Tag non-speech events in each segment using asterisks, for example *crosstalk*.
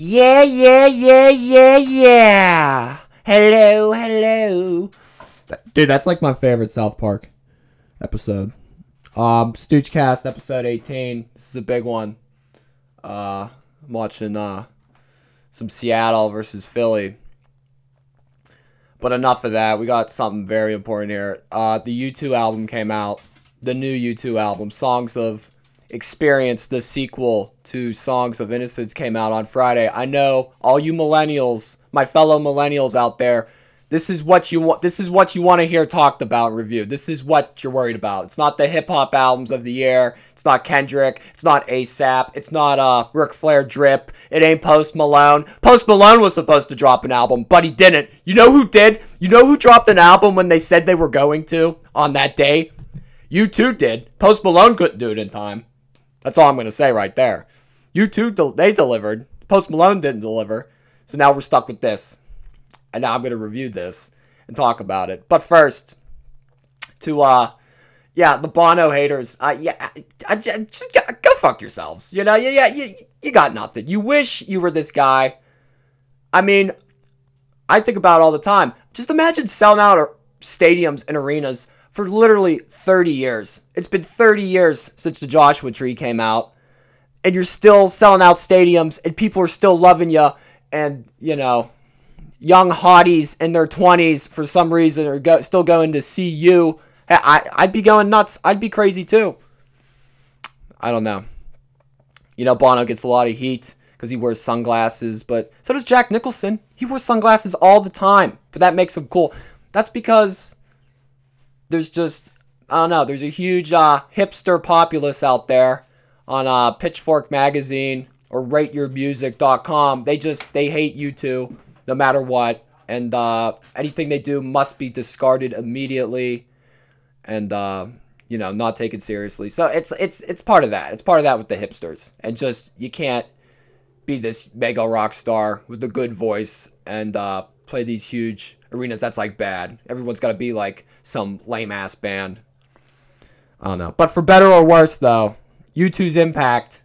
Yeah, yeah, yeah, yeah, yeah. Hello, hello. Dude, that's like my favorite South Park episode. Um, Stoochcast episode 18. This is a big one. Uh, I'm watching uh, some Seattle versus Philly. But enough of that. We got something very important here. Uh, the U2 album came out. The new U2 album, Songs of Experience, the sequel to Songs of Innocence, came out on Friday. I know all you millennials, my fellow millennials out there, this is what you want. This is what you want to hear talked about, reviewed. This is what you're worried about. It's not the hip hop albums of the year. It's not Kendrick. It's not ASAP. It's not uh Ric Flair drip. It ain't Post Malone. Post Malone was supposed to drop an album, but he didn't. You know who did? You know who dropped an album when they said they were going to on that day? U2 did. Post Malone couldn't do it in time. That's all I'm gonna say right there. U2 del- they delivered. Post Malone didn't deliver. So now we're stuck with this and now I'm going to review this and talk about it. But first, to uh, yeah, the Bono haters, uh, yeah, I, I, just go, go fuck yourselves. You know, yeah, yeah, you, you got nothing. You wish you were this guy. I mean, I think about it all the time. Just imagine selling out stadiums and arenas for literally 30 years. It's been 30 years since the Joshua Tree came out, and you're still selling out stadiums, and people are still loving you, and you know young hotties in their 20s for some reason are go, still going to see you, I, I'd be going nuts. I'd be crazy too. I don't know. You know, Bono gets a lot of heat because he wears sunglasses, but so does Jack Nicholson. He wears sunglasses all the time, but that makes him cool. That's because there's just, I don't know, there's a huge uh, hipster populace out there on uh, Pitchfork Magazine or RateYourMusic.com. They just, they hate U2 no matter what. And uh, anything they do must be discarded immediately, and uh, you know not taken seriously. So it's it's it's part of that. It's part of that with the hipsters, and just you can't be this mega rock star with a good voice and uh, play these huge arenas. That's like bad. Everyone's got to be like some lame ass band. I don't know. But for better or worse, though, U2's impact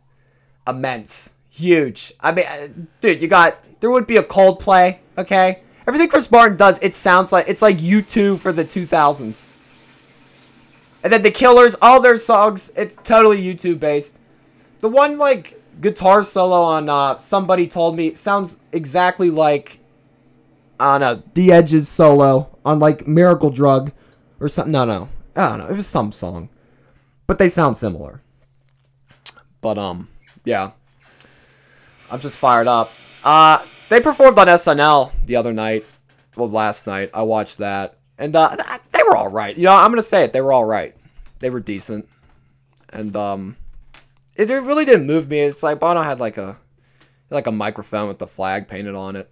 immense, huge. I mean, uh, dude, you got there would be a Coldplay, okay? Everything Chris Martin does, it sounds like it's like U2 for the 2000s. And then the Killers, all their songs, it's totally U2 based. The one like guitar solo on uh, Somebody Told Me sounds exactly like I don't know, The Edge's solo on like Miracle Drug or something. No, no. I don't know. It was some song. But they sound similar. But um, yeah. I'm just fired up. Uh they performed on SNL the other night. Well, last night. I watched that. And uh, they were all right. You know, I'm to say it. They were all right. They were decent. And um, it really didn't move me. It's like Bono had like a like a microphone with the flag painted on it.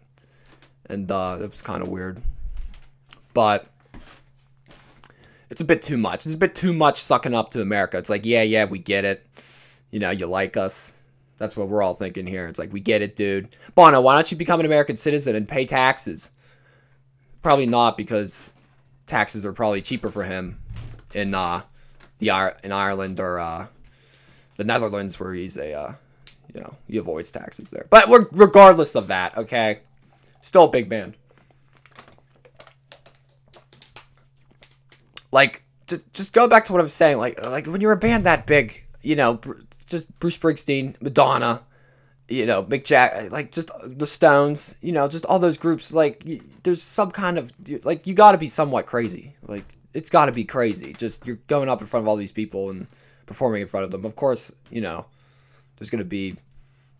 And uh, it was kind of weird. But it's a bit too much. It's a bit too much sucking up to America. It's like, yeah, yeah, we get it. You know, you like us. That's what we're all thinking here. It's like, we get it, dude. Bono, why don't you become an American citizen and pay taxes? Probably not because taxes are probably cheaper for him in uh the in Ireland or uh the Netherlands where he's a uh you know, he avoids taxes there. But regardless of that, okay? Still a big band. Like just just go back to what I was saying like like when you're a band that big, you know, just Bruce Springsteen, Madonna, you know, Mick Jack, like just the Stones, you know, just all those groups. Like, there's some kind of like you got to be somewhat crazy. Like, it's got to be crazy. Just you're going up in front of all these people and performing in front of them. Of course, you know, there's gonna be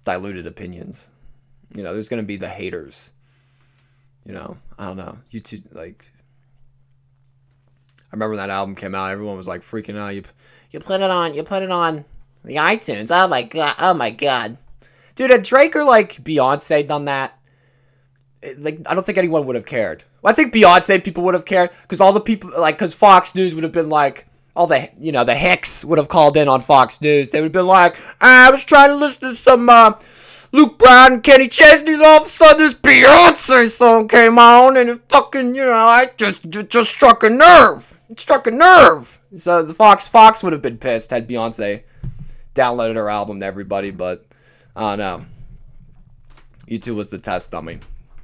diluted opinions. You know, there's gonna be the haters. You know, I don't know. You two like. I remember when that album came out. Everyone was like freaking out. You, you put it on. You put it on the iTunes. Oh my god. Oh my god. Dude, had Drake or like Beyonce done that, like I don't think anyone would have cared. I think Beyonce people would have cared because all the people like because Fox News would have been like all the you know the Hicks would have called in on Fox News. They would have been like, I was trying to listen to some uh, Luke Bryan and Kenny Chesney. And all of a sudden, this Beyonce song came on, and it fucking you know I just, just struck a nerve. It struck a nerve. So the Fox Fox would have been pissed had Beyonce downloaded her album to everybody, but I don't know. U2 was the test dummy.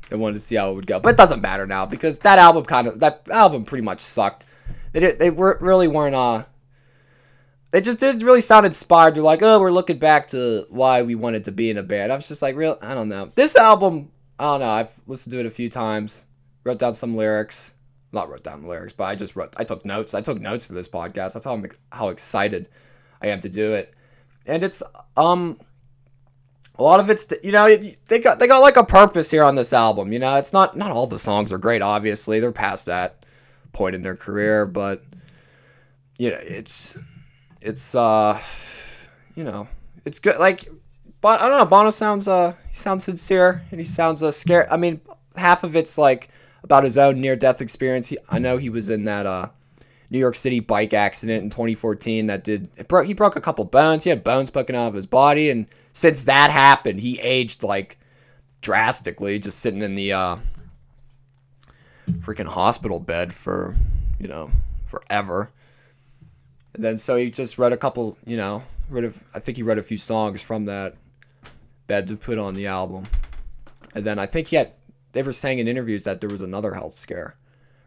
They wanted to see how it would go, but it doesn't matter now because that album kind of that album pretty much sucked. They did, they were really weren't uh. They just did really sound inspired. They're like, oh, we're looking back to why we wanted to be in a band. I was just like, real, I don't know. This album, I don't know. I've listened to it a few times, wrote down some lyrics. Not wrote down the lyrics, but I just wrote. I took notes. I took notes for this podcast. That's how how excited I am to do it, and it's um a lot of it's you know they got they got like a purpose here on this album. You know, it's not not all the songs are great. Obviously, they're past that point in their career, but you know, it's it's uh you know it's good. Like, but I don't know. Bono sounds uh he sounds sincere and he sounds uh scared. I mean, half of it's like about his own near death experience. He, I know he was in that uh New York City bike accident in 2014 that did broke he broke a couple bones. He had bones poking out of his body and since that happened, he aged like drastically just sitting in the uh freaking hospital bed for, you know, forever. And then so he just read a couple, you know, read a, I think he read a few songs from that bed to put on the album. And then I think he had they were saying in interviews that there was another health scare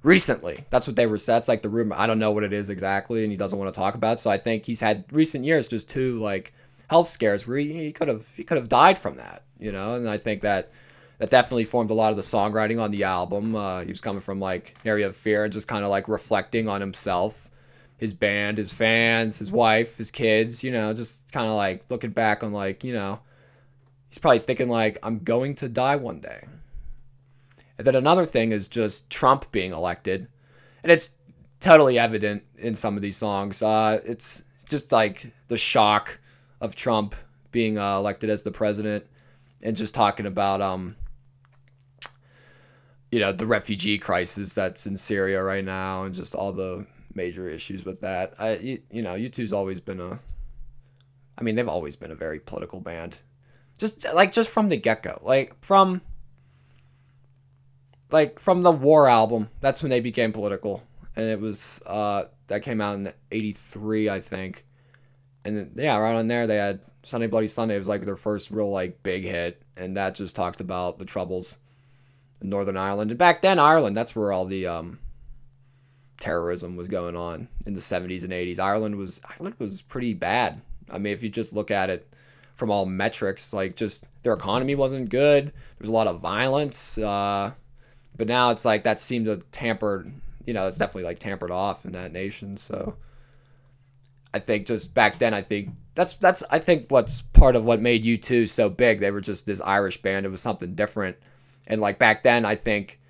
recently. That's what they were. That's like the rumor. I don't know what it is exactly, and he doesn't want to talk about. It. So I think he's had recent years just two like health scares where he, he could have he could have died from that, you know. And I think that that definitely formed a lot of the songwriting on the album. Uh, he was coming from like area of fear and just kind of like reflecting on himself, his band, his fans, his wife, his kids. You know, just kind of like looking back on like you know, he's probably thinking like I'm going to die one day. And then another thing is just Trump being elected, and it's totally evident in some of these songs. Uh, it's just like the shock of Trump being uh, elected as the president, and just talking about um, you know, the refugee crisis that's in Syria right now, and just all the major issues with that. I you, you know, U2's always been a, I mean, they've always been a very political band, just like just from the get go, like from like from the War album. That's when they became political, and it was uh that came out in '83, I think. And then, yeah, right on there they had Sunday Bloody Sunday. It was like their first real like big hit, and that just talked about the troubles in Northern Ireland. And back then, Ireland, that's where all the um, terrorism was going on in the 70s and 80s. Ireland was Ireland was pretty bad. I mean, if you just look at it from all metrics, like just their economy wasn't good. There was a lot of violence. Uh, but now it's like that seemed to tampered. You know, it's definitely like tampered off in that nation. So I think just back then, I think that's that's I think what's part of what made U2 so big. They were just this Irish band. It was something different. And like back then, I think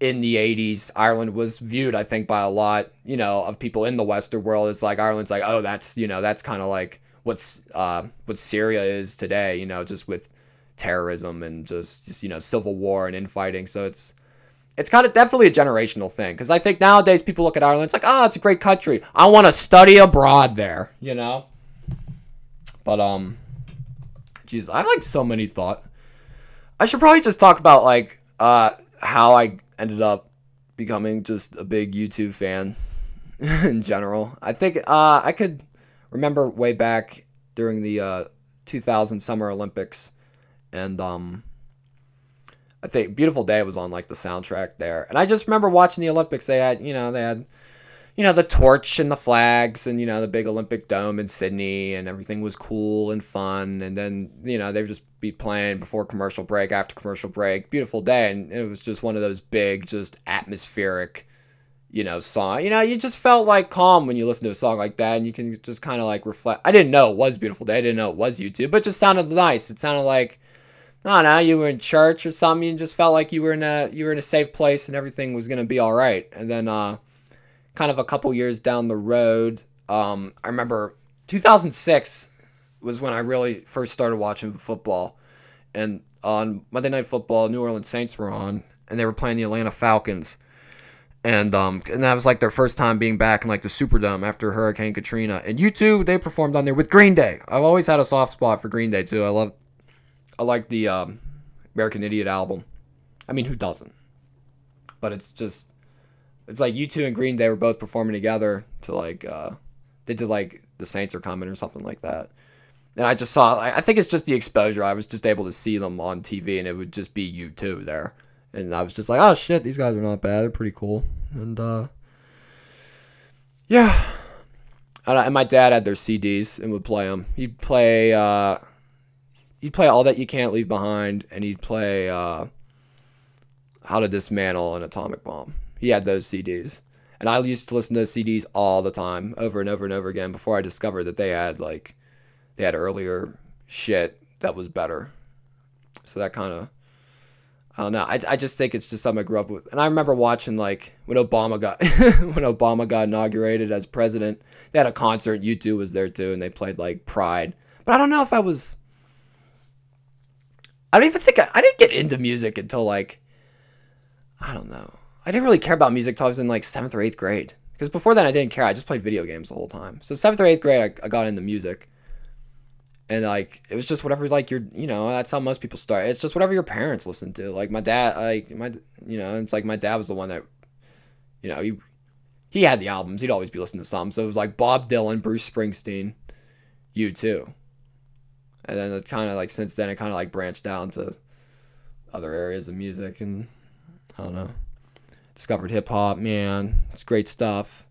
in the 80s, Ireland was viewed, I think, by a lot, you know, of people in the Western world it's like Ireland's like, oh, that's, you know, that's kind of like what's uh, what Syria is today, you know, just with terrorism and just, just you know, civil war and infighting. So it's it's kind of definitely a generational thing because I think nowadays people look at Ireland, it's like, oh, it's a great country. I want to study abroad there, you know. But um, jeez, I have like so many thought. I should probably just talk about like uh how I ended up becoming just a big U2 fan *laughs* in general. I think uh I could remember way back during the uh 2000 Summer Olympics and um I think Beautiful Day was on like the soundtrack there. And I just remember watching the Olympics. They had, you know, they had, you know, the torch and the flags and, you know, the big Olympic dome in Sydney and everything was cool and fun. And then, you know, they would just be playing before commercial break, after commercial break. Beautiful Day. And it was just one of those big, just atmospheric, you know, song. You know, you just felt like calm when you listen to a song like that. And you can just kind of like reflect. I didn't know it was Beautiful Day. I didn't know it was U2, but it just sounded nice. It sounded like, I don't know, you were in church or something, you just felt like you were in a you were in a safe place and everything was gonna be all right. And then, uh, kind of a couple years down the road, um, I remember 2006 was when I really first started watching football, and on Monday Night Football, New Orleans Saints were on, and they were playing the Atlanta Falcons. And um, and that was like their first time being back in like the Superdome after Hurricane Katrina. And U2, they performed on there with Green Day. I've always had a soft spot for Green Day too. I love I like the um, American Idiot album. I mean, who doesn't? But it's just, it's like U2 and Green Day were both performing together to like, uh, they did like the Saints are coming or something like that. and I just saw. I think it's just the exposure. I was just able to see them on TV, and it would just be U2 there, and I was just like, oh shit, these guys are not bad. They're pretty cool, and uh, yeah. And, and my dad had their CDs and would play them. He'd play. Uh, he'd play all that you can't leave behind, and he'd play uh, how to dismantle an atomic bomb. He had those CDs, and I used to listen to those CDs all the time, over and over and over again, before I discovered that they had like they had earlier shit that was better. So that kind of I don't know. I, I just think it's just something I grew up with. And I remember watching like when Obama got *laughs* when Obama got inaugurated as president. They had a concert. U2 was there too, and they played like Pride. But I don't know if I was. I don't even think I, I didn't get into music until like I don't know. I didn't really care about music until I was in like seventh or eighth grade. Because before then I didn't care. I just played video games the whole time. So seventh or eighth grade I, I got into music and like it was just whatever like your you know that's how most people start it's just whatever your parents listen to like my dad like my you know it's like my dad was the one that you know he he had the albums he'd always be listening to some so it was like bob dylan bruce springsteen U2 and then it kind of like since then it kind of like branched down to other areas of music and i don't know discovered hip-hop man it's great stuff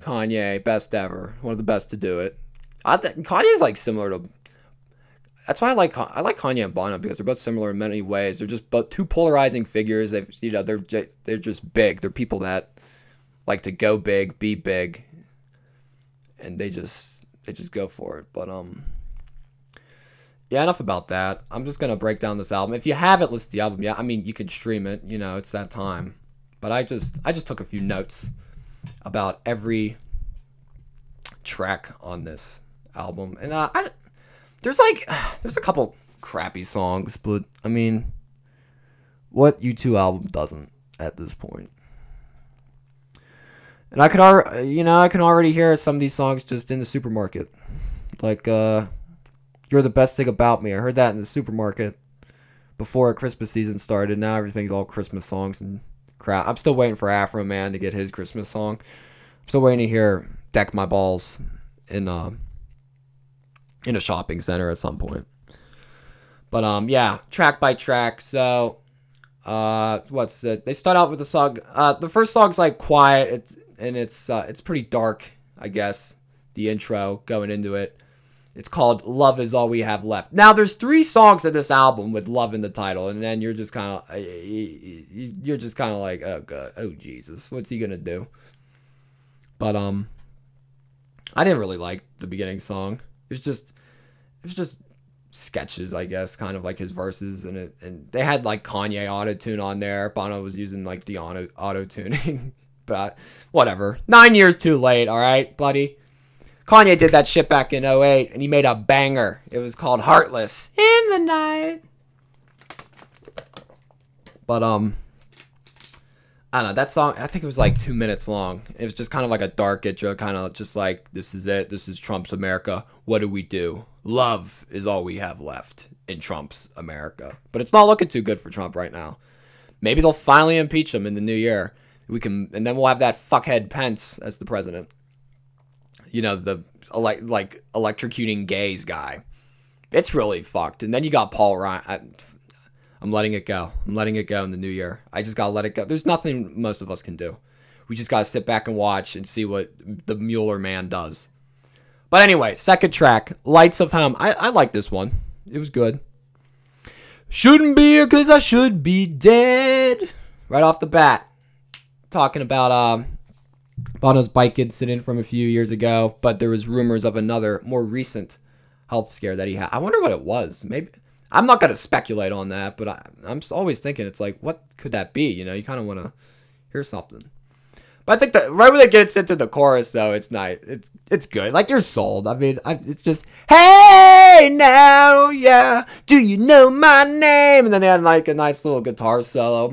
kanye best ever one of the best to do it I th- Kanye's like similar to that's why I like I like Kanye and Bono because they're both similar in many ways. They're just both two polarizing figures. They've you know they're they're just big. They're people that like to go big, be big, and they just they just go for it. But um, yeah, enough about that. I'm just gonna break down this album. If you haven't listened to the album yet, I mean you can stream it. You know it's that time. But I just I just took a few notes about every track on this album, and uh, I there's like *sighs* there's a couple crappy songs, but I mean, what U2 album doesn't at this point? And I could already, you know, I can already hear some of these songs just in the supermarket, like uh, "You're the Best Thing About Me." I heard that in the supermarket before Christmas season started. Now everything's all Christmas songs and crap. I'm still waiting for Afroman to get his Christmas song. I'm still waiting to hear "Deck My Balls" in uh, in a shopping center at some point. But um, yeah, track by track. So, uh, what's it? They start out with the song. Uh, the first song's like quiet. It's and it's uh, it's pretty dark, I guess. The intro going into it. It's called "Love Is All We Have Left." Now, there's three songs in this album with "Love" in the title, and then you're just kind of you're just kind of like, oh god, oh Jesus, what's he gonna do? But um, I didn't really like the beginning song. It's just it's just sketches, I guess, kind of like his verses, and it and they had like Kanye auto tune on there. Bono was using like the auto auto tuning, *laughs* but whatever. Nine years too late, all right, buddy. Kanye did that shit back in 08 and he made a banger. It was called Heartless in the Night. But um I don't know, that song I think it was like 2 minutes long. It was just kind of like a dark intro, kind of just like this is it. This is Trump's America. What do we do? Love is all we have left in Trump's America. But it's not looking too good for Trump right now. Maybe they'll finally impeach him in the new year. We can and then we'll have that fuckhead Pence as the president you know the like like electrocuting gays guy. It's really fucked. And then you got Paul Ryan. I, I'm letting it go. I'm letting it go in the new year. I just gotta let it go. There's nothing most of us can do. We just gotta sit back and watch and see what the Mueller man does. But anyway, second track, Lights of Home. I, I like this one. It was good. Shouldn't be because I should be dead. Right off the bat. Talking about um Bono's bike incident from a few years ago, but there was rumors of another more recent health scare that he had. I wonder what it was. Maybe I'm not gonna speculate on that, but I, I'm always thinking it's like, what could that be? You know, you kind of want to hear something. But I think that right when it gets into the chorus, though, it's nice. It's it's good. Like you're sold. I mean, I, it's just hey now, yeah. Do you know my name? And then they had like a nice little guitar solo.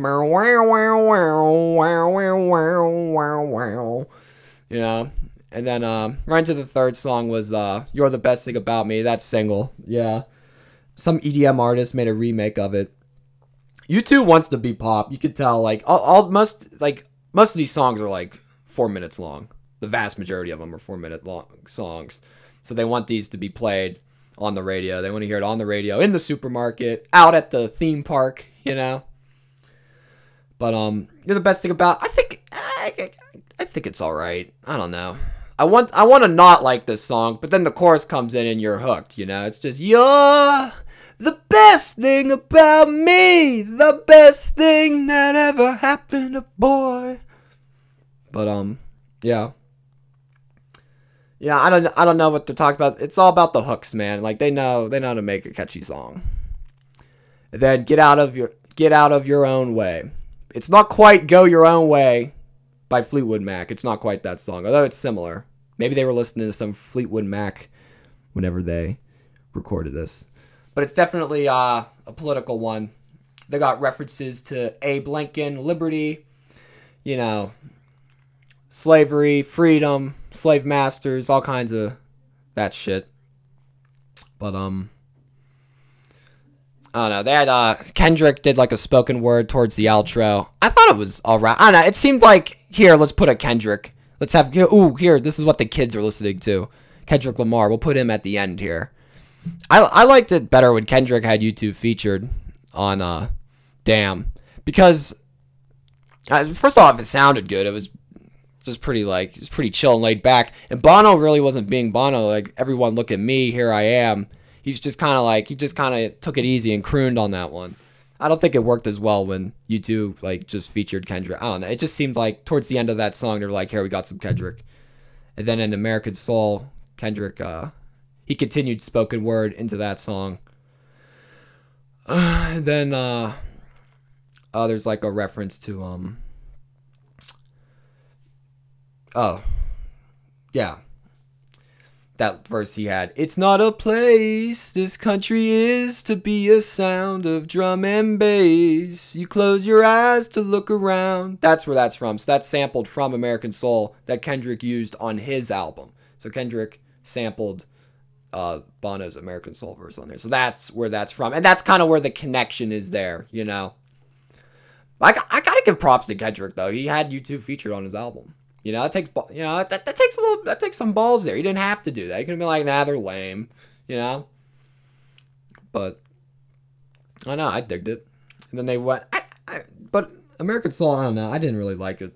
You know. And then um, right into the third song was uh, "You're the Best Thing About Me." That single, yeah. Some EDM artist made a remake of it. U2 wants to be pop. You could tell, like all, all most like most of these songs are like four minutes long. The vast majority of them are four minute long songs. So they want these to be played on the radio. They want to hear it on the radio, in the supermarket, out at the theme park, you know. But um, you're the best thing about. I think I, I think it's all right. I don't know. I want I want to not like this song, but then the chorus comes in and you're hooked. You know, it's just you're the best thing about me, the best thing that ever happened to boy. But um, yeah. Yeah, I don't I don't know what to talk about. It's all about the hooks, man. Like they know they know how to make a catchy song. And then get out of your get out of your own way. It's not quite go your own way by Fleetwood Mac. It's not quite that song, although it's similar. Maybe they were listening to some Fleetwood Mac whenever they recorded this. But it's definitely uh, a political one. They got references to Abe Lincoln, liberty, you know, slavery, freedom, slave masters, all kinds of that shit. But um I don't know. They had uh Kendrick did like a spoken word towards the outro. I thought it was alright. I don't know. It seemed like here, let's put a Kendrick. Let's have ooh here. This is what the kids are listening to. Kendrick Lamar. We'll put him at the end here. I I liked it better when Kendrick had U2 featured on uh Damn because uh, first off it sounded good. It was just pretty like it's pretty chill and laid back. And Bono really wasn't being Bono. Like everyone, look at me, here I am. He's just kind of like he just kind of took it easy and crooned on that one. I don't think it worked as well when U2 like just featured Kendrick. I don't know. It just seemed like towards the end of that song, they're like, "Here we got some Kendrick," and then in American Soul, Kendrick uh, he continued spoken word into that song. *sighs* Uh, then uh, uh, there's like a reference to um Oh. Yeah. That verse he had. It's not a place. This country is to be a sound of drum and bass. You close your eyes to look around. That's where that's from. So that's sampled from American Soul that Kendrick used on his album. So Kendrick sampled uh, Bono's American Soul verse on there. So that's where that's from. And that's kind of where the connection is there, you know. I, I gotta give props to Kendrick, though. He had U2 featured on his album. You know, that takes you know that, that takes a little that takes some balls there. You didn't have to do that. You could have been like, nah, they're lame. You know. But I know I digged it, and then they went. I, I, but American Soul, I don't know. I didn't really like it.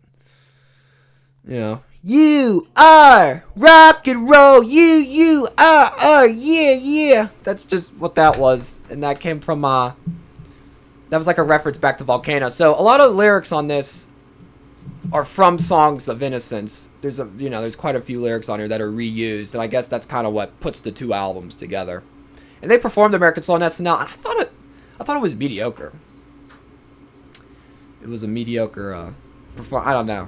You know, you are rock and roll. You you are are yeah yeah. That's just what that was, and that came from uh. That was like a reference back to Volcano. So a lot of lyrics on this are from songs of innocence there's a you know there's quite a few lyrics on here that are reused and i guess that's kind of what puts the two albums together and they performed american soul on snl and i thought it i thought it was mediocre it was a mediocre uh perform i don't know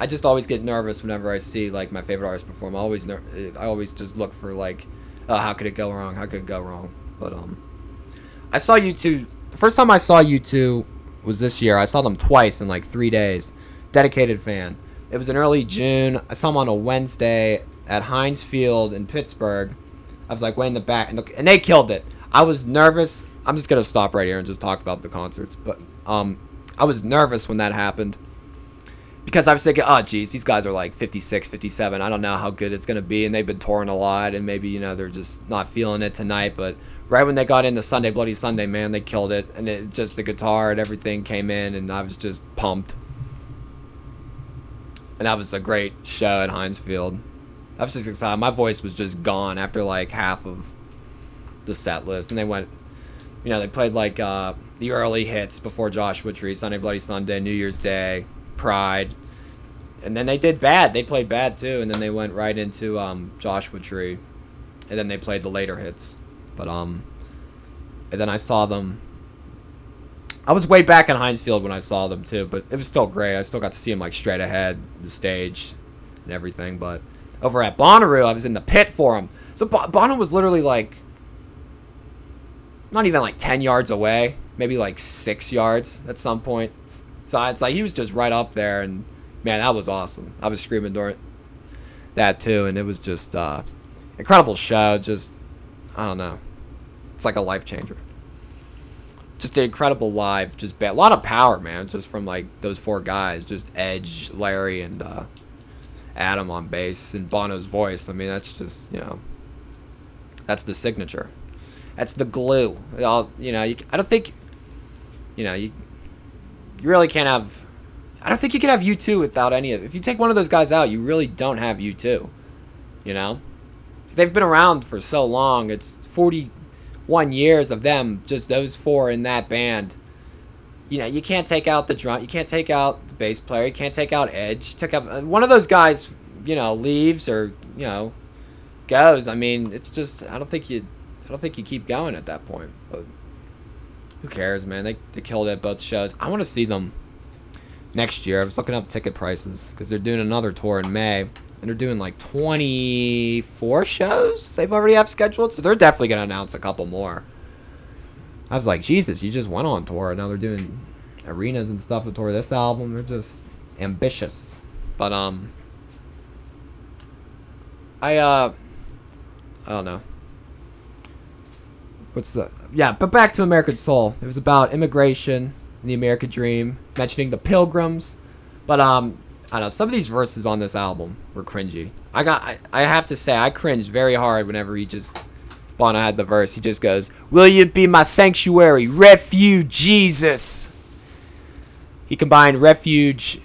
i just always get nervous whenever i see like my favorite artist perform i always ner- i always just look for like oh how could it go wrong how could it go wrong but um i saw U2. the first time i saw U2 was this year i saw them twice in like three days dedicated fan. It was in early June. I saw them on a Wednesday at Heinz Field in Pittsburgh. I was like way in the back, and, the, and they killed it. I was nervous. I'm just gonna stop right here and just talk about the concerts. But um, I was nervous when that happened because I was thinking, oh, geez, these guys are like 56, 57. I don't know how good it's gonna be, and they've been touring a lot, and maybe you know they're just not feeling it tonight. But right when they got into Sunday Bloody Sunday, man, they killed it, and it just the guitar and everything came in, and I was just pumped and that was a great show at Heinz Field. I was just excited. My voice was just gone after like half of the set list, and they went, you know, they played like uh, the early hits before Joshua Tree, Sunday Bloody Sunday, New Year's Day, Pride, and then they did bad. They played bad too, and then they went right into um, Joshua Tree, and then they played the later hits. But um, and then I saw them I was way back in Heinz Field when I saw them too, but it was still great. I still got to see them like straight ahead the stage and everything. But over at Bonnaroo, I was in the pit for them. So Bono was literally like not even like ten yards away, maybe like six yards at some point. So it's like he was just right up there, and man, that was awesome. I was screaming during that too, and it was just uh, incredible show. Just I don't know, it's like a life changer just an incredible live, just a lot of power, man. Just from like those four guys, just Edge, Larry, and uh, Adam on bass, and Bono's voice. I mean, that's just you know, that's the signature. That's the glue. It all you know. You, I don't think, you know, you you really can't have. I don't think you can have U two without any of. If you take one of those guys out, you really don't have U two. You know, they've been around for so long. It's forty one years of them, just those four in that band. You know, you can't take out the drum. You can't take out the bass player. You can't take out Edge. Took up uh, one of those guys. You know, leaves or you know, goes. I mean, it's just. I don't think you. I don't think you keep going at that point. But who cares, man? They they killed it at both shows. I want to see them next year. I was looking up ticket prices because they're doing another tour in May. And they're doing like 24 shows they've already have scheduled. So they're definitely going to announce a couple more. I was like, Jesus, you just went on tour. And now they're doing arenas and stuff to tour this album. They're just ambitious. But, um, I, uh, I don't know. What's the, yeah, but back to American Soul. It was about immigration and the American dream, mentioning the pilgrims. But, um, I don't know. Some of these verses on this album were cringy. I got. I, I have to say, I cringed very hard whenever he just. Bono had the verse. He just goes, "Will you be my sanctuary, refuge, Jesus?" He combined refuge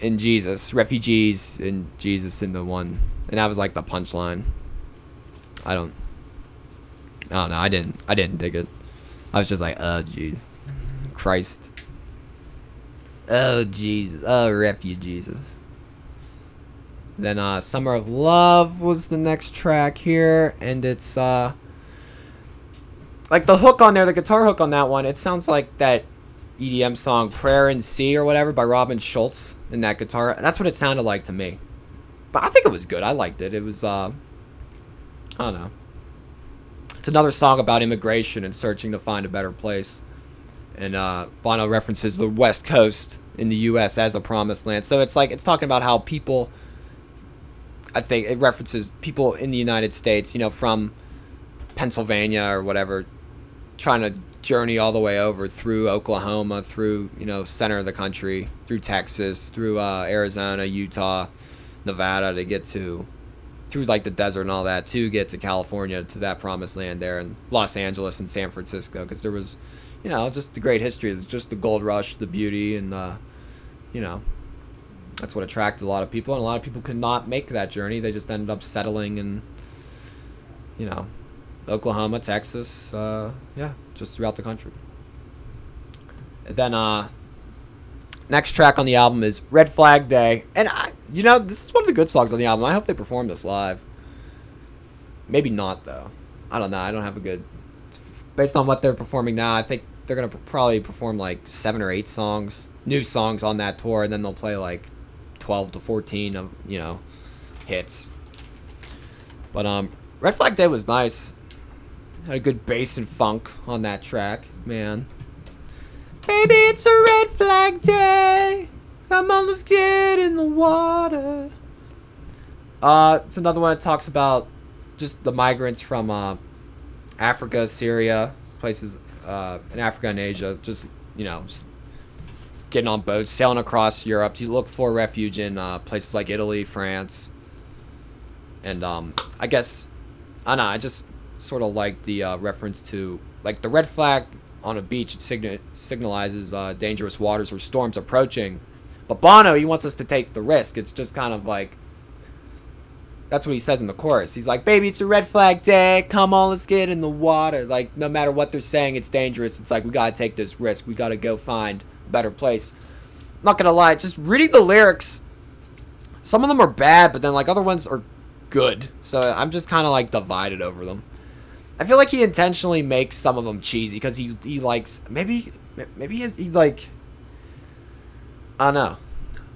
and Jesus, refugees and Jesus in the one, and that was like the punchline. I don't. I don't know. I didn't. I didn't dig it. I was just like, oh, jeez, Christ. Oh Jesus. Oh refuge Jesus. Then uh Summer of Love was the next track here and it's uh like the hook on there, the guitar hook on that one, it sounds like that EDM song Prayer in C or whatever by Robin Schulz in that guitar. That's what it sounded like to me. But I think it was good. I liked it. It was uh I don't know. It's another song about immigration and searching to find a better place and uh, Bono references the West Coast in the U.S. as a promised land. So it's like it's talking about how people. I think it references people in the United States, you know, from Pennsylvania or whatever, trying to journey all the way over through Oklahoma, through you know center of the country, through Texas, through uh, Arizona, Utah, Nevada to get to through like the desert and all that to get to California to that promised land there and Los Angeles and San Francisco because there was you know, just the great history. Just the gold rush, the beauty, and uh, you know, that's what attracted a lot of people. And a lot of people could not make that journey. They just ended up settling in, you know, Oklahoma, Texas, uh, yeah, just throughout the country. And then, uh, next track on the album is Red Flag Day, and I, you know, this is one of the good songs on the album. I hope they perform this live. Maybe not though. I don't know. I don't have a good based on what they're performing now, I think they're gonna probably perform like seven or eight songs, new songs on that tour, and then they'll play like twelve to fourteen of you know hits. But um, Red Flag Day was nice. Had a good bass and funk on that track, man. Baby, it's a red flag day. On, let's get in the water. Uh, it's another one that talks about just the migrants from uh, Africa, Syria, places uh, in Africa and Asia, just you know, just getting on boats, sailing across Europe to look for refuge in uh, places like Italy, France, and um, I guess I don't know. I just sort of like the uh, reference to like the red flag on a beach. It signa- signalizes uh, dangerous waters or storms approaching. But Bono, he wants us to take the risk. It's just kind of like that's what he says in the chorus. He's like, "Baby, it's a red flag day. Come on, let's get in the water." Like, no matter what they're saying, it's dangerous. It's like we gotta take this risk. We gotta go find a better place. I'm not gonna lie, just reading the lyrics, some of them are bad, but then like other ones are good. So I'm just kind of like divided over them. I feel like he intentionally makes some of them cheesy because he he likes maybe maybe he, he like I don't know.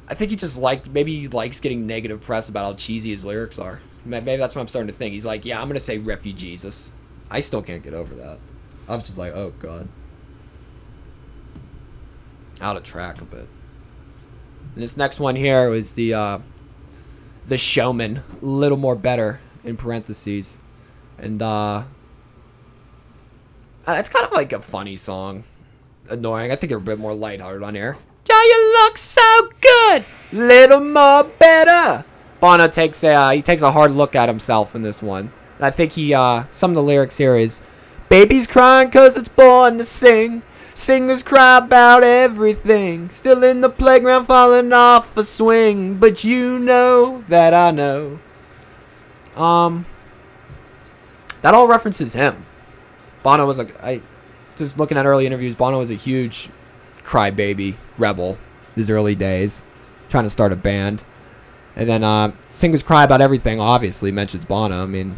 I think he just like maybe he likes getting negative press about how cheesy his lyrics are. Maybe that's what I'm starting to think. He's like, yeah, I'm gonna say refugees. I still can't get over that. I was just like, oh god, out of track a bit. And this next one here was the uh, the showman, a little more better in parentheses, and uh, it's kind of like a funny song, annoying. I think they're a bit more lighthearted on here. Yeah, you look so good, little more better. Bono takes a uh, he takes a hard look at himself in this one, and I think he uh, some of the lyrics here is, Baby's crying cause it's born to sing. Singers cry about everything. Still in the playground falling off a swing. But you know that I know. Um, that all references him. Bono was like, I just looking at early interviews, Bono was a huge crybaby rebel his early days, trying to start a band. And then uh, Singers Cry About Everything obviously mentions Bono. I mean,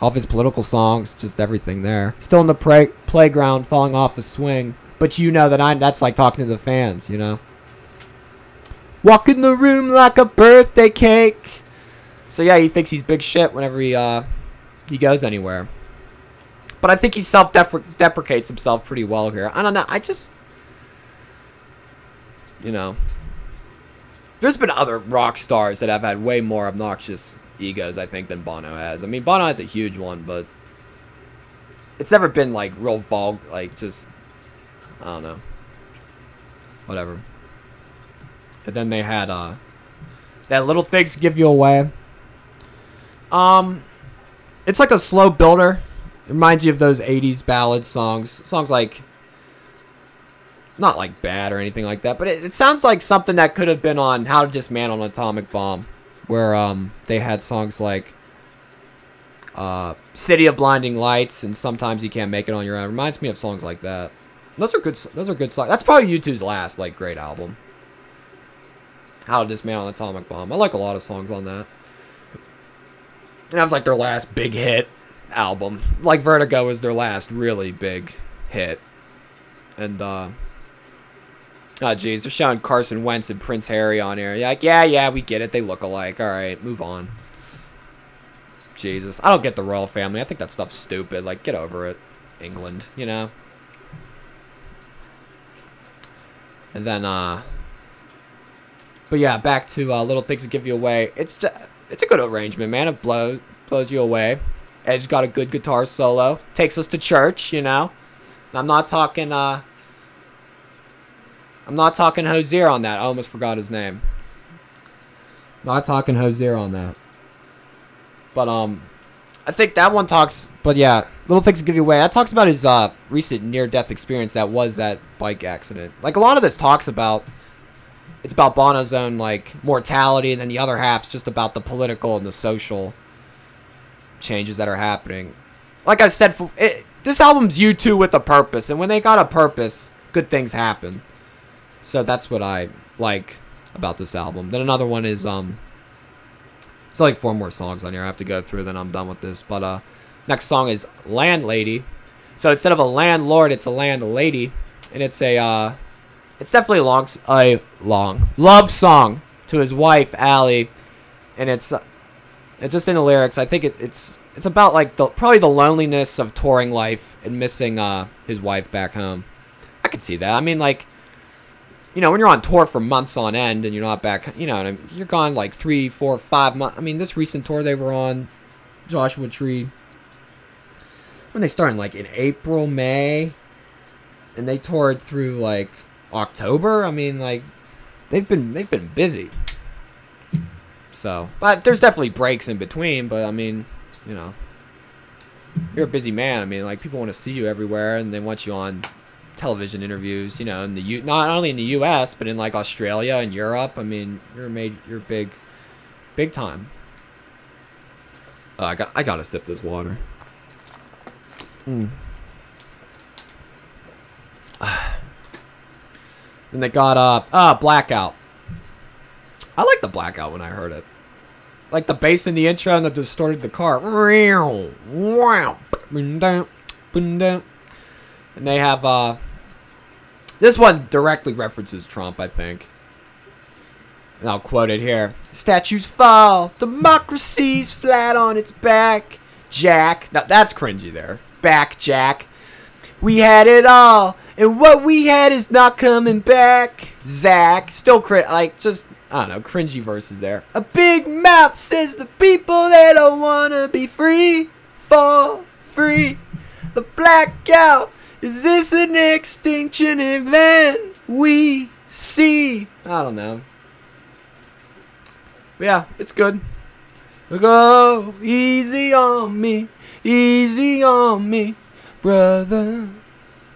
all of his political songs, just everything there. Still in the pra- playground, falling off a swing. But you know that I that's like talking to the fans, you know. Walk in the room like a birthday cake. So yeah, he thinks he's big shit whenever he uh he goes anywhere. But I think he self deprecates himself pretty well here. I don't know. I just you know, there's been other rock stars that have had way more obnoxious egos, I think, than Bono has. I mean, Bono has a huge one, but it's never been like real vulgar, like just I don't know, whatever. And then they had uh that little things give you away. Um, it's like a slow builder. It reminds you of those '80s ballad songs, songs like not like bad or anything like that, but it, it sounds like something that could have been on How to Dismantle an Atomic Bomb, where um they had songs like uh, City of Blinding Lights and Sometimes You Can't Make It on Your Own. It reminds me of songs like that. Those are good. Those are good songs. That's probably U2's last like great album. How to Dismantle an Atomic Bomb. I like a lot of songs on that. And that was like their last big hit album. Like Vertigo was their last really big hit. And uh Oh jeez, they're showing Carson Wentz and Prince Harry on here. Yeah, like, yeah, yeah, we get it. They look alike. All right, move on. Jesus, I don't get the royal family. I think that stuff's stupid. Like, get over it, England. You know. And then, uh. But yeah, back to uh, little things that give you away. It's just, it's a good arrangement, man. It blows blows you away. Edge got a good guitar solo. Takes us to church, you know. I'm not talking. uh I'm not talking Hozier on that. I almost forgot his name. Not talking Hozier on that. But um, I think that one talks. But yeah, little things give you away. That talks about his uh recent near-death experience. That was that bike accident. Like a lot of this talks about. It's about Bono's own like mortality, and then the other half's just about the political and the social changes that are happening. Like I said, it, this album's U2 with a purpose, and when they got a purpose, good things happen. So that's what I like about this album. Then another one is um it's like four more songs on here I have to go through, then I'm done with this. But uh next song is Landlady. So instead of a landlord, it's a landlady. And it's a uh it's definitely a long a long love song to his wife, Ali. And it's uh, it's just in the lyrics, I think it, it's it's about like the probably the loneliness of touring life and missing uh his wife back home. I could see that. I mean like you know, when you're on tour for months on end and you're not back, you know, you're gone like three, four, five months. I mean, this recent tour they were on, Joshua Tree, when they started, like in April, May, and they toured through like October. I mean, like they've been they've been busy. So, but there's definitely breaks in between. But I mean, you know, you're a busy man. I mean, like people want to see you everywhere, and they want you on television interviews, you know, in the U- not only in the U.S. but in like Australia and Europe. I mean, you're made, you're big, big time. Uh, I got, I gotta sip this water. Mm. *sighs* then they got uh ah blackout. I like the blackout when I heard it. Like the bass in the intro and the distorted the car. Wow. And they have uh this one directly references Trump, I think. And I'll quote it here. Statues fall, democracy's flat on its back. Jack. Now that's cringy there. Back, Jack. We had it all, and what we had is not coming back. Zach. Still crit like just I don't know, cringy verses there. A big mouth says the people that don't wanna be free Fall free. The blackout is this an extinction event we see? I don't know. But yeah, it's good. Go easy on me. Easy on me, brother.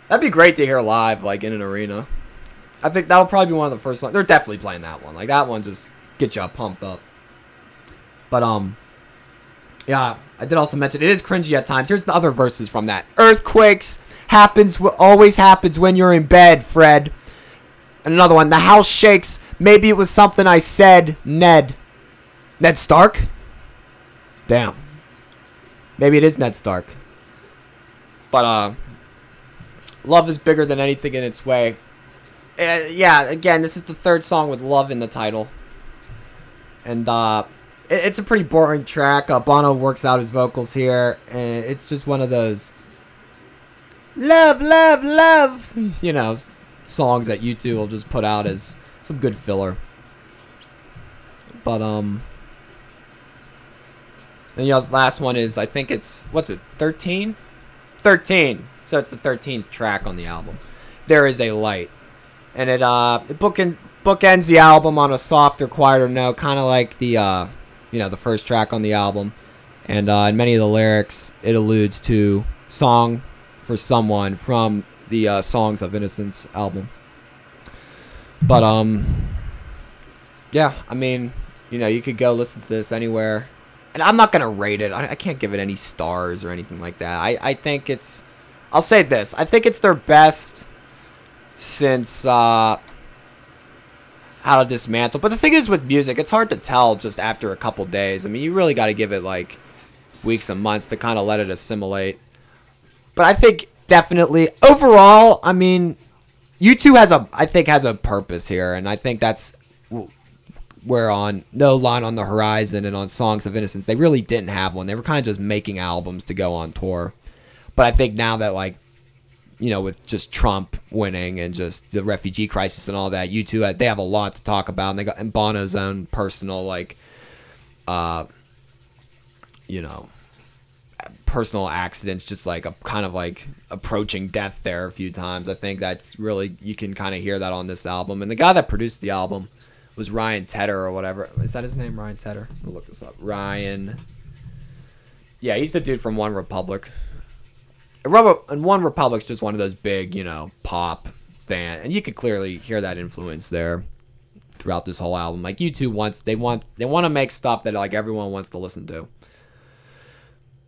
That'd be great to hear live, like in an arena. I think that'll probably be one of the first. They're definitely playing that one. Like that one just gets you pumped up. But um, yeah, I did also mention it is cringy at times. Here's the other verses from that. Earthquakes happens always happens when you're in bed, Fred. Another one. The house shakes. Maybe it was something I said, Ned. Ned Stark? Damn. Maybe it is Ned Stark. But uh Love is bigger than anything in its way. Uh, yeah, again, this is the third song with love in the title. And uh it, it's a pretty boring track. Uh, Bono works out his vocals here and it's just one of those love, love, love, *laughs* you know, songs that U2 will just put out as some good filler. But um and you know, the last one is I think it's what's it, 13? 13. So it's the 13th track on the album. There is a light. And it uh it bookend bookends the album on a softer, quieter note, kind of like the uh you know, the first track on the album. And uh, in many of the lyrics, it alludes to "Song for Someone" from the uh, "Songs of Innocence" album. But um, yeah, I mean, you know, you could go listen to this anywhere and I'm not gonna rate it. I, I, can't give it any stars or anything like that. I, I think it's, I'll say this. I think it's their best since uh, How to Dismantle. But the thing is with music, it's hard to tell just after a couple days. I mean, you really got to give it like weeks and months to kind of let it assimilate. But I think definitely overall, I mean, U2 has a I think has a purpose here, and I think that's where on No Line on the Horizon and on Songs of Innocence, they really didn't have one. They were kind of just making albums to go on tour. But I think now that like you know, with just Trump winning and just the refugee crisis and all that, U2 they have a lot to talk about, and they got and Bono's own personal like, uh, you know, personal accidents, just like a kind of like approaching death there a few times. I think that's really you can kind of hear that on this album, and the guy that produced the album was Ryan Tedder or whatever. Is that his name? Ryan Tedder. We'll look this up. Ryan. Yeah, he's the dude from One Republic. And One Republic's just one of those big, you know, pop band, and you could clearly hear that influence there throughout this whole album. Like U2 wants, they want, they want to make stuff that like everyone wants to listen to.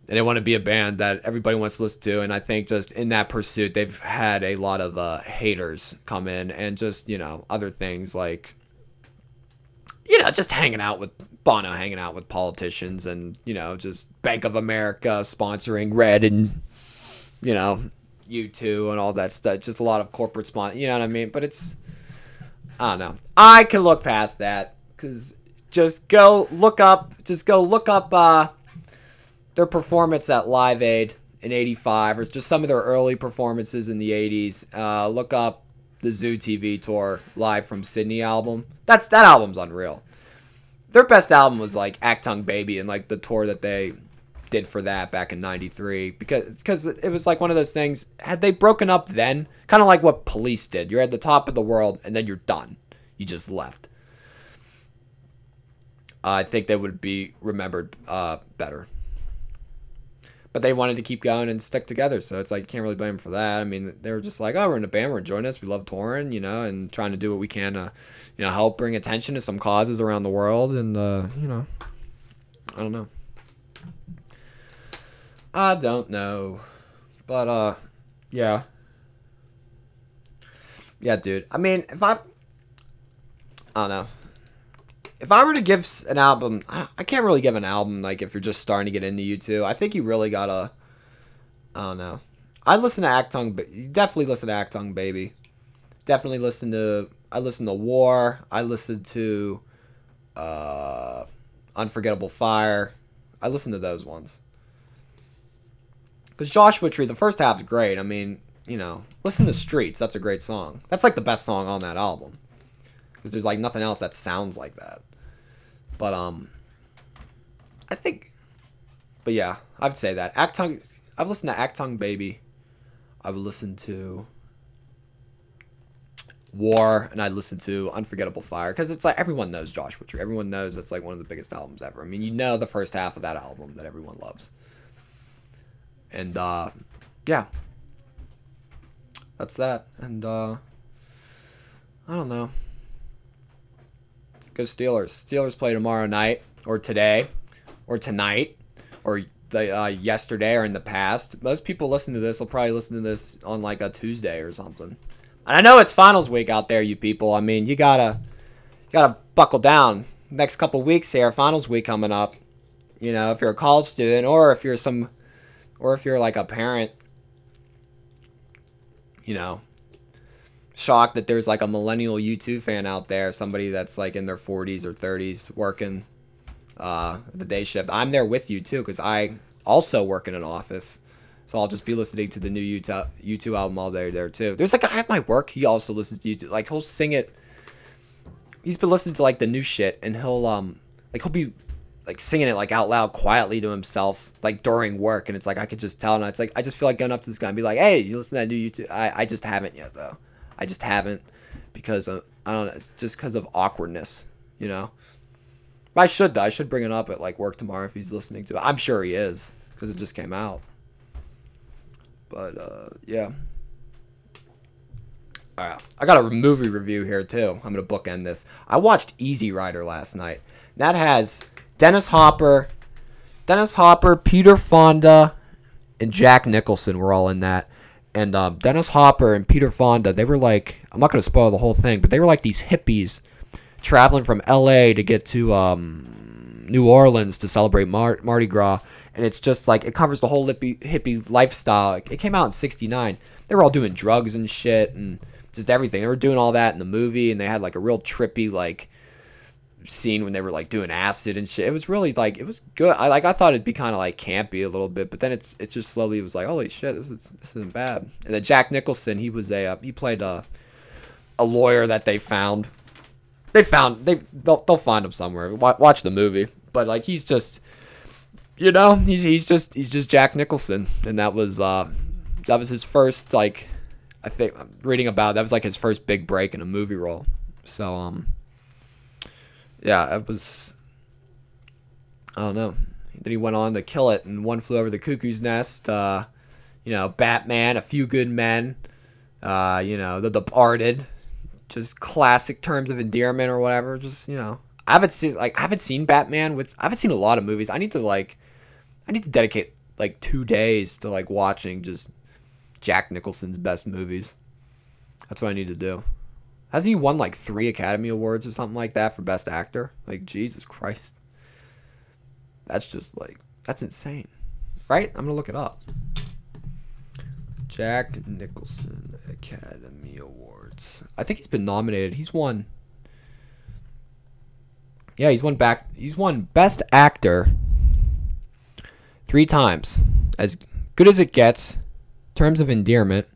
And they want to be a band that everybody wants to listen to. And I think just in that pursuit, they've had a lot of uh, haters come in and just, you know, other things like you know, just hanging out with Bono, hanging out with politicians, and you know, just Bank of America sponsoring Red and you know, U2 and all that stuff. Just a lot of corporate sponsor. You know what I mean? But it's I don't know. I can look past that because just go look up. Just go look up uh, their performance at Live Aid in '85, or just some of their early performances in the '80s. Uh, look up the Zoo TV tour live from Sydney album. That's that album's unreal. Their best album was like Achtung Baby and like the tour that they did for that back in 93 because because it was like one of those things had they broken up then kind of like what police did you're at the top of the world and then you're done you just left uh, i think they would be remembered uh, better but they wanted to keep going and stick together. So it's like you can't really blame them for that. I mean, they were just like, oh, we're in a band, we're enjoying this, we love touring, you know, and trying to do what we can to, you know, help bring attention to some causes around the world, and uh, you know, I don't know. I don't know, but uh, yeah, yeah, dude. I mean, if I, I don't know if I were to give an album, I can't really give an album like if you're just starting to get into U2. I think you really gotta. I don't know. I listen to Achtung, definitely listen to Achtung Baby. Definitely listen to. I listen to War. I listen to, uh, Unforgettable Fire. I listen to those ones. Because Joshua Tree, the first half's great. I mean, you know, listen to Streets. That's a great song. That's like the best song on that album because there's like nothing else that sounds like that. But um, I think, but yeah, I would say that Achtung. I've listened to Achtung Baby. I've listened to War, and I listened to Unforgettable Fire because it's like everyone knows Joshua Tree. Everyone knows it's like one of the biggest albums ever. I mean, you know the first half of that album that everyone loves. And uh, yeah, that's that. And uh, I don't know. Go Steelers. Steelers play tomorrow night or today or tonight or the uh, yesterday or in the past. Most people listen to this will probably listen to this on like a Tuesday or something. And I know it's finals week out there, you people. I mean, you gotta you gotta buckle down. Next couple weeks here, finals week coming up. You know, if you're a college student or if you're some or if you're like a parent, you know, shocked that there's like a millennial U2 fan out there, somebody that's like in their 40s or 30s working uh, the day shift. I'm there with you too because I also work in an office. So I'll just be listening to the new U2, U2 album all day there too. There's a guy at my work. He also listens to U2. Like he'll sing it. He's been listening to like the new shit, and he'll um like he'll be like singing it like out loud quietly to himself like during work, and it's like I could just tell. And it's like I just feel like going up to this guy and be like, "Hey, you listen to that new U2?" I I just haven't yet though. I just haven't because of, I don't know, just because of awkwardness, you know. I should though. I should bring it up at like work tomorrow if he's listening to it. I'm sure he is because it just came out. But uh, yeah. All right, I got a movie review here too. I'm gonna bookend this. I watched Easy Rider last night. That has Dennis Hopper, Dennis Hopper, Peter Fonda, and Jack Nicholson were all in that. And um, Dennis Hopper and Peter Fonda, they were like, I'm not gonna spoil the whole thing, but they were like these hippies traveling from L.A. to get to um, New Orleans to celebrate Mar- Mardi Gras, and it's just like it covers the whole hippie lifestyle. It came out in '69. They were all doing drugs and shit and just everything. They were doing all that in the movie, and they had like a real trippy like scene when they were like doing acid and shit. It was really like it was good. I like I thought it'd be kind of like campy a little bit, but then it's it just slowly was like holy shit, this is this isn't bad. And then Jack Nicholson, he was a uh, he played a a lawyer that they found they found they they'll, they'll find him somewhere. Watch the movie, but like he's just, you know, he's he's just he's just Jack Nicholson, and that was uh that was his first like I think reading about that was like his first big break in a movie role. So um yeah, it was I don't know. Then he went on to kill it and one flew over the cuckoo's nest. Uh, you know, Batman, A Few Good Men, uh, you know, The Departed, just classic terms of endearment or whatever. Just you know, I haven't seen like I haven't seen Batman with I haven't seen a lot of movies. I need to like I need to dedicate like two days to like watching just Jack Nicholson's best movies. That's what I need to do. Hasn't he won like three Academy Awards or something like that for Best Actor? Like Jesus Christ, that's just like that's insane, right? I'm gonna look it up. Jack Nicholson Academy Awards. I think he's been nominated. He's won. Yeah, he's won back. He's won Best Actor three times. As good as it gets. Terms of endearment.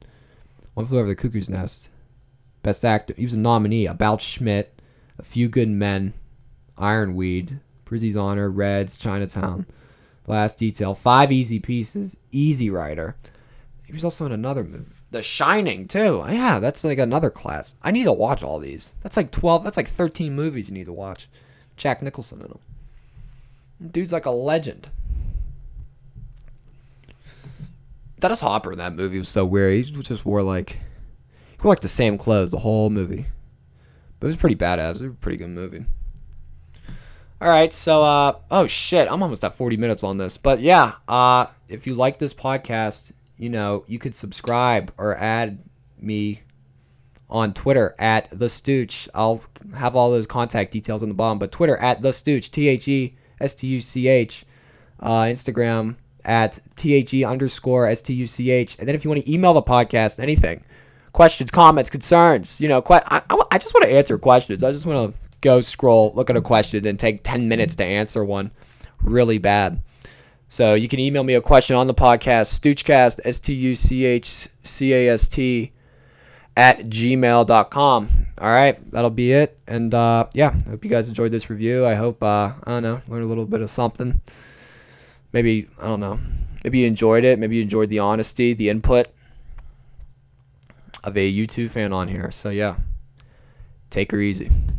One flew over the cuckoo's nest. Best actor. He was a nominee. About Schmidt. A Few Good Men. Ironweed. Prizzi's Honor. Reds. Chinatown. Last Detail. Five Easy Pieces. Easy Rider. He was also in another movie. The Shining too. Yeah, that's like another class. I need to watch all these. That's like twelve. That's like thirteen movies you need to watch. Jack Nicholson in them. Dude's like a legend. Dennis Hopper in that movie was so weird. He just wore like he wore like the same clothes the whole movie. But it was pretty badass. It was a pretty good movie. All right, so uh oh shit, I'm almost at 40 minutes on this. But yeah, uh if you like this podcast, you know, you could subscribe or add me on Twitter at the Stooch. I'll have all those contact details on the bottom, but Twitter at the Stooch, T H E S T U C H. Uh, Instagram at T H E underscore S T U C H. And then if you want to email the podcast, anything, questions, comments, concerns, you know, que- I, I, I just want to answer questions. I just want to go scroll, look at a question, and take 10 minutes to answer one really bad. So you can email me a question on the podcast, stoochcast, S T U C H C A S T, at gmail.com. All right, that'll be it. And uh, yeah, I hope you guys enjoyed this review. I hope, uh, I don't know, learned a little bit of something. Maybe, I don't know, maybe you enjoyed it. Maybe you enjoyed the honesty, the input of a U2 fan on here. So yeah, take her easy.